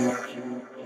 you.